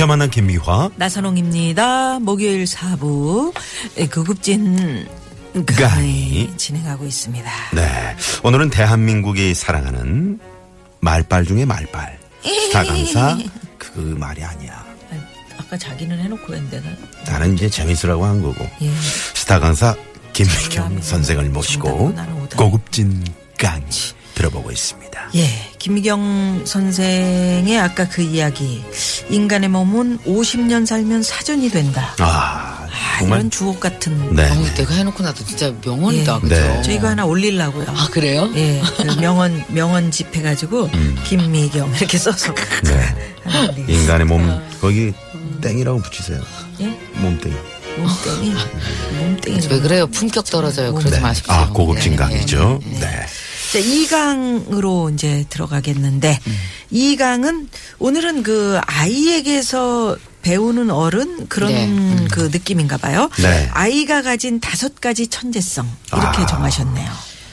유쾌 만난 김미화. 나선홍입니다. 목요일 4부 고급진 강의. 진행하고 있습니다. 네. 오늘은 대한민국이 사랑하는 말빨 중에 말빨. 스타 강사 그 말이 아니야. 아까 자기는 해놓고 했는데 나 나는 이제 재밌으라고 한 거고. 예. 스타 강사 김미경. 선생을 모시고. 고급진 강의 들어보고 있습니다. 예, 김미경 선생의 아까 그 이야기 인간의 몸은 50년 살면 사전이 된다. 아, 아, 정말. 이런 주옥 같은 네. 어, 네. 내가 해놓고 나도 진짜 명언이다, 예. 그죠? 네. 저 이거 하나 올리려고요. 아, 그래요? 예, 그 명언 명언 집 해가지고 김미경 이렇게 써서 음. 네. 인간의 몸, 거기 땡이라고 붙이세요. 예? 몸땡이. 몸땡이 몸땡이 왜 그래요? 품격 떨어져요. 그러지 네. 마십시오. 아, 고급진 네, 강의죠. 네, 네. 네. 자, 2강으로 이제 들어가겠는데, 음. 이 2강은 오늘은 그 아이에게서 배우는 어른 그런 네. 음. 그 느낌인가 봐요. 네. 아이가 가진 다섯 가지 천재성 이렇게 아. 정하셨네요.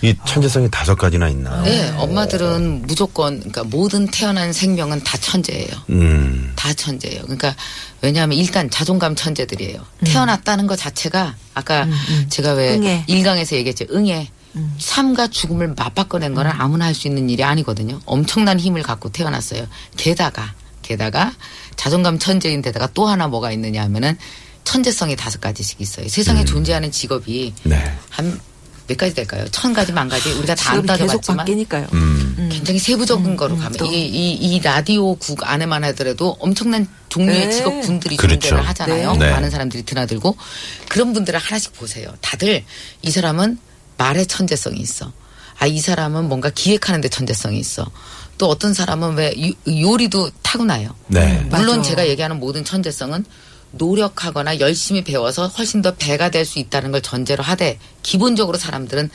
이 천재성이 다섯 가지나 있나요? 네, 엄마들은 무조건, 그러니까 모든 태어난 생명은 다 천재예요. 음. 다 천재예요. 그러니까 왜냐하면 일단 자존감 천재들이에요. 태어났다는 것 자체가 아까 제가 왜 음. 응애. 일강에서 얘기했죠. 응애. 삶과 죽음을 맞바꿔낸 거는 음. 아무나 할 수 있는 일이 아니거든요. 엄청난 힘을 갖고 태어났어요. 게다가 게다가 자존감 천재인 데다가 또 하나 뭐가 있느냐 하면은 천재성이 다섯 가지씩 있어요. 세상에 존재하는 직업이 음. 네. 한몇 가지 될까요? 천 가지 만 가지 우리가 다안 직업이 계속 따져봤지만 바뀌니까요. 음. 굉장히 세부적인 거로 음, 가면 또. 이, 이, 이 라디오 국 안에만 하더라도 엄청난 종류의 네. 직업군들이 그렇죠. 존재를 하잖아요. 네. 많은 사람들이 드나들고 그런 분들을 하나씩 보세요. 다들 이 사람은 말의 천재성이 있어. 아, 이 사람은 뭔가 기획하는데 천재성이 있어. 또 어떤 사람은 왜 요- 요리도 타고나요. 네. 물론 맞아. 제가 얘기하는 모든 천재성은 노력하거나 열심히 배워서 훨씬 더 배가 될 수 있다는 걸 전제로 하되 기본적으로 사람들은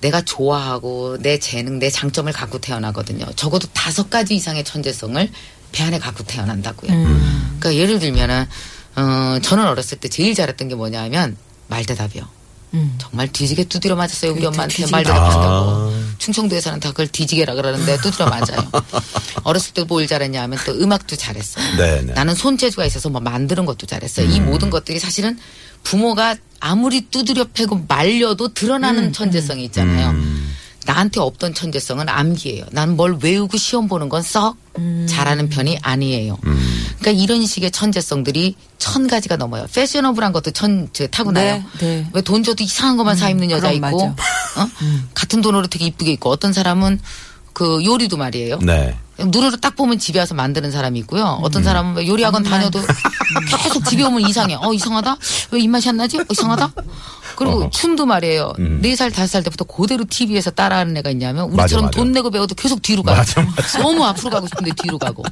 내가 좋아하고 내 재능, 내 장점을 갖고 태어나거든요. 적어도 다섯 가지 이상의 천재성을 배 안에 갖고 태어난다고요. 그러니까 예를 들면은 어 저는 어렸을 때 제일 잘했던 게 뭐냐 하면 말대답이요. 음. 정말 뒤지게 두드려 맞았어요. 우리 그렇죠. 엄마한테 뒤지게 말대답한다고. 아. 충청도에서는 다 그걸 뒤지게라 그러는데 두드려 맞아요. 어렸을 때 뭘 잘했냐 하면 또 음악도 잘했어요. 네, 네. 나는 손재주가 있어서 뭐 만드는 것도 잘했어요. 이 모든 것들이 사실은 부모가 아무리 두드려 패고 말려도 드러나는 천재성이 있잖아요. 음. 나한테 없던 천재성은 암기예요. 난 뭘 외우고 시험 보는 건 썩 잘하는 편이 아니에요. 음. 그러니까 이런 식의 천재성들이 천 가지가 넘어요. 패셔너블한 것도 천 저, 타고나요. 네, 네. 왜돈 줘도 이상한 것만 사 입는 여자 있고. 어? 같은 돈으로 되게 이쁘게 입고 어떤 사람은 그 요리도 말이에요. 네. 눈으로 딱 보면 집에 와서 만드는 사람이 있고요. 어떤 사람은 왜 요리학원 다녀도 계속 집에 오면 이상해. 어, 이상하다? 왜 입맛이 안 나지? 어, 이상하다? 그리고 어허. 춤도 말이에요. 네 살, 다섯 살 때부터 그대로 TV에서 따라하는 애가 있냐면 맞아, 우리처럼 맞아. 돈 내고 배워도 계속 뒤로 가요. 맞아, 맞아. 너무 앞으로 가고 싶은데 뒤로 가고.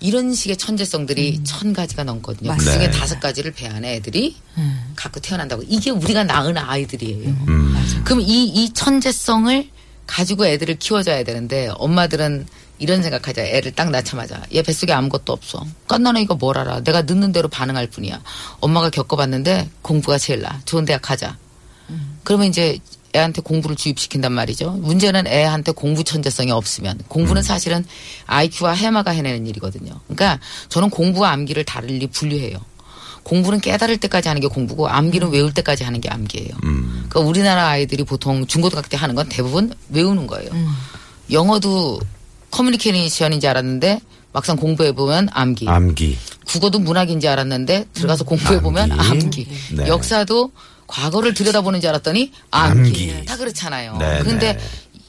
이런 식의 천재성들이 천 가지가 넘거든요. 그 맞아요. 중에 네. 다섯 가지를 배 안에 애들이 갖고 태어난다고. 이게 우리가 낳은 아이들이에요. 음. 그럼 이, 이 천재성을 가지고 애들을 키워줘야 되는데 엄마들은 이런 생각하자. 애를 딱 낳자마자 얘 뱃속에 아무것도 없어. 깐나는 이거 뭘 알아. 내가 늦는 대로 반응할 뿐이야. 엄마가 겪어봤는데 공부가 제일 나. 좋은 대학 가자. 그러면 이제 애한테 공부를 주입시킨단 말이죠. 문제는 애한테 공부 천재성이 없으면 공부는 사실은 IQ와 해마가 해내는 일이거든요. 그러니까 저는 공부와 암기를 다르리 분류해요. 공부는 깨달을 때까지 하는 게 공부고 암기는 외울 때까지 하는 게 암기예요. 음. 그러니까 우리나라 아이들이 보통 중고등학교 때 하는 건 대부분 외우는 거예요. 영어도 커뮤니케이션인 지 알았는데 막상 공부해 보면 암기. 암기. 국어도 문학인 지 알았는데 들어가서 공부해 보면 암기. 네. 역사도 과거를 들여다보는 줄 알았더니 암기. 암기. 다 그렇잖아요. 네, 그런데 네.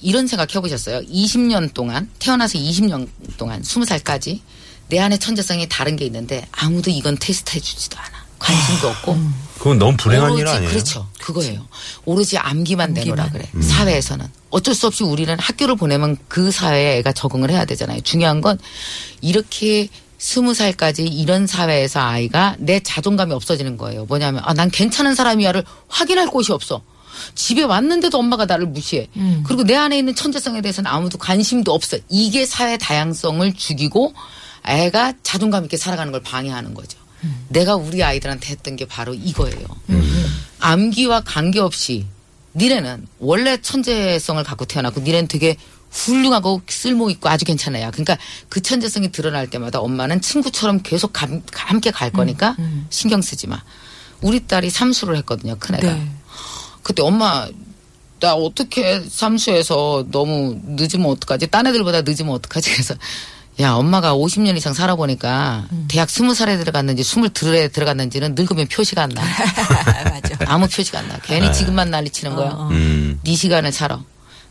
이런 생각 해보셨어요? 20년 동안 태어나서 20년 동안 20살까지 내 안에 천재성이 다른 게 있는데 아무도 이건 테스트해 주지도 않아. 관심도 없고 그건 너무 불행한 일 오로지 아니에요? 그렇죠. 그거예요. 오로지 암기만, 내놓으라 암기만. 그래. 음. 사회에서는. 어쩔 수 없이 우리는 학교를 보내면 그 사회에 애가 적응을 해야 되잖아요. 중요한 건 이렇게 스무 살까지 이런 사회에서 아이가 내 자존감이 없어지는 거예요. 뭐냐면 아 난 괜찮은 사람이야를 확인할 곳이 없어. 집에 왔는데도 엄마가 나를 무시해. 그리고 내 안에 있는 천재성에 대해서는 아무도 관심도 없어. 이게 사회 다양성을 죽이고 애가 자존감 있게 살아가는 걸 방해하는 거죠. 내가 우리 아이들한테 했던 게 바로 이거예요. 암기와 관계없이 니네는 원래 천재성을 갖고 태어났고 니네는 되게 훌륭하고 쓸모 있고 아주 괜찮아요. 그러니까 그 천재성이 드러날 때마다 엄마는 친구처럼 계속 감- 함께 갈 거니까 신경 쓰지 마. 우리 딸이 삼수를 했거든요. 큰애가. 네. 그때 엄마 나 어떻게 삼수해서 너무 늦으면 어떡하지? 딴 애들보다 늦으면 어떡하지? 그래서 야 엄마가 50년 이상 살아보니까 대학 20살에 들어갔는지 22에 들어갔는지는 늙으면 표시가 안 나. 맞아. 아무 표시가 안 나. 괜히 지금만 난리 치는 거야. 음. 네 시간을 살아.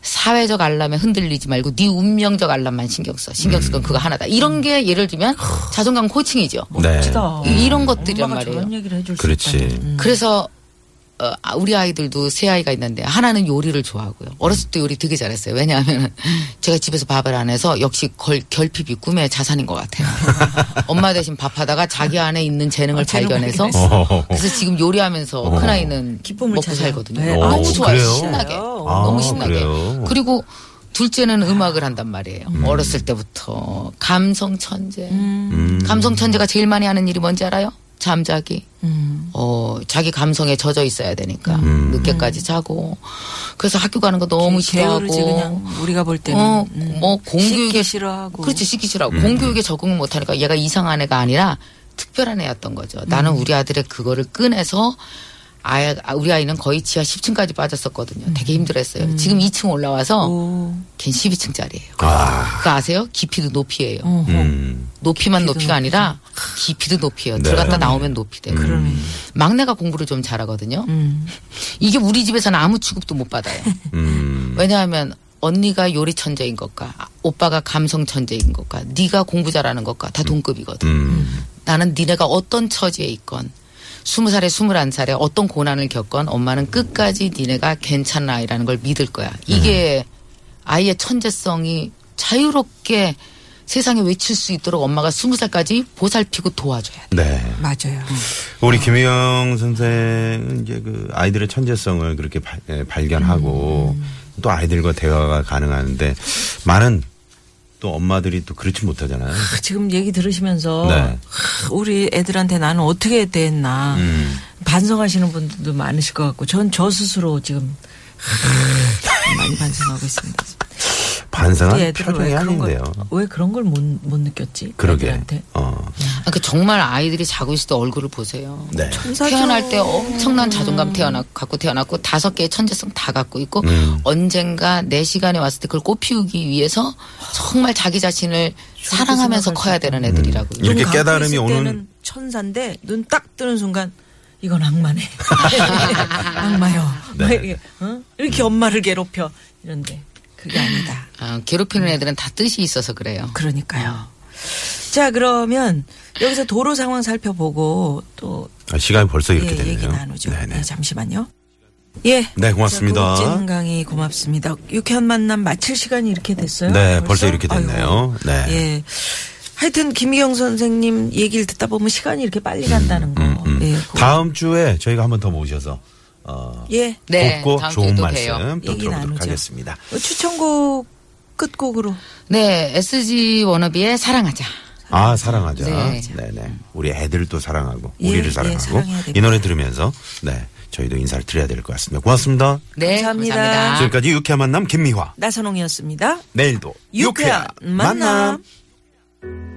사회적 알람에 흔들리지 말고 네 운명적 알람만 신경 써. 신경 쓸건 그거 하나다. 이런 게 예를 들면 자존감 코칭이죠. 네. 멋지다. 이런 것들이란 엄마가 말이에요. 그렇지. 음. 그래서 어, 아, 우리 아이들도 세 아이가 있는데 하나는 요리를 좋아하고요. 어렸을 때 요리 되게 잘했어요. 왜냐하면 제가 집에서 밥을 안 해서 역시 걸, 결핍이 꿈의 자산인 것 같아요. 엄마 대신 밥하다가 자기 안에 있는 재능을 아, 발견해서. 그래서 지금 요리하면서 어. 큰 아이는 기쁨을 먹고 찾아요. 살거든요. 네. 너무 오, 좋아요. 그래요? 신나게. 아, 너무 신나게. 그래요? 그리고 둘째는 음악을 한단 말이에요. 어렸을 때부터 감성 천재. 음. 감성 천재가 제일 많이 하는 일이 뭔지 알아요? 잠자기. 음. 어, 자기 감성에 젖어 있어야 되니까 음. 늦게까지 자고. 그래서 학교 가는 거 너무 싫어하고. 우리가 볼 때는 어, 음. 뭐 공교육에 씻기 싫어하고 그렇지 씻기 싫어하고 공교육에 적응을 못하니까 얘가 이상한 애가 아니라 특별한 애였던 거죠. 나는 우리 아들의 그거를 꺼내서 아이, 아, 우리 아이는 거의 지하 10층까지 빠졌었거든요. 되게 힘들었어요. 지금 2층 올라와서 오. 걘 12층짜리예요. 아. 그거 아세요? 깊이도 높이예요. 어허. 음. 높이만 높이가 아니라 깊이도 높이에요. 네. 들어갔다 나오면 높이 돼요. 그러네. 막내가 공부를 좀 잘하거든요. 음. 이게 우리 집에서는 아무 취급도 못 받아요. 음. 왜냐하면 언니가 요리 천재인 것과 아, 오빠가 감성 천재인 것과 네가 공부 잘하는 것과 다 동급이거든. 음. 나는 니네가 어떤 처지에 있건 스무 살에 스물한 살에 어떤 고난을 겪건 엄마는 끝까지 니네가 괜찮은 아이라는 걸 믿을 거야. 이게 아이의 천재성이 자유롭게 세상에 외칠 수 있도록 엄마가 스무 살까지 보살피고 도와줘야 돼. 네. 맞아요. 우리 김희영 선생은 이제 그 아이들의 천재성을 그렇게 발, 예, 발견하고 또 아이들과 대화가 가능한데 많은 또 엄마들이 또 그렇지 못하잖아요. 그 지금 얘기 들으시면서 네. 하, 우리 애들한테 나는 어떻게 됐나 음. 반성하시는 분들도 많으실 것 같고 전 저 스스로 지금 하, 많이 반성하고 있습니다. 반성한 애들은 표정이 아닌데요. 왜 그런 걸 못 못 느꼈지? 그러게. 애들한테 어. 그러니까 정말 아이들이 자고 있을 때 얼굴을 보세요. 네. 천사죠. 태어날 때 엄청난 자존감 태어나 갖고 태어났고 다섯 개의 천재성 다 갖고 있고 음. 언젠가 내 시간에 왔을 때 그걸 꽃피우기 위해서 정말 자기 자신을 사랑하면서 커야 수 되는 애들이라고. 음. 이렇게 깨달음이 오는- 천사인데 눈 딱 뜨는 순간 이건 악마네. 악마요. 네. 막 이렇게, 어? 이렇게 엄마를 괴롭혀 이런데 그게 아니다. 아, 괴롭히는 애들은 다 뜻이 있어서 그래요. 그러니까요. 자 그러면 여기서 도로 상황 살펴보고 또 아, 시간이 벌써 이렇게 예, 됐네요. 얘기 나누죠. 네네. 네, 잠시만요. 예. 네, 고맙습니다. 진 강의 고맙습니다. 유쾌한 만남 마칠 시간이 이렇게 됐어요. 네, 벌써 이렇게 됐네요. 아이고. 네. 예. 하여튼 김희영 선생님 얘기를 듣다 보면 시간이 이렇게 빨리 간다는 거. 음, 음. 예. 그거. 다음 주에 저희가 한 번 더 모셔서 어, 예. 네, 곱고 다음 좋은 주에도 말씀 봬요. 또 얘기 들어보도록 나누죠. 하겠습니다. 어, 추천곡 끝곡으로 네, SG 워너비의 사랑하자. 아 사랑하자. 네. 네. 네 우리 애들도 사랑하고 예, 우리를 예, 사랑하고 사랑해야 됩니다. 이 노래 들으면서 네 저희도 인사를 드려야 될 것 같습니다. 고맙습니다. 네, 감사합니다. 감사합니다. 지금까지 유쾌한 만남 김미화. 나선홍이었습니다. 내일도 유쾌한 만남. 만남.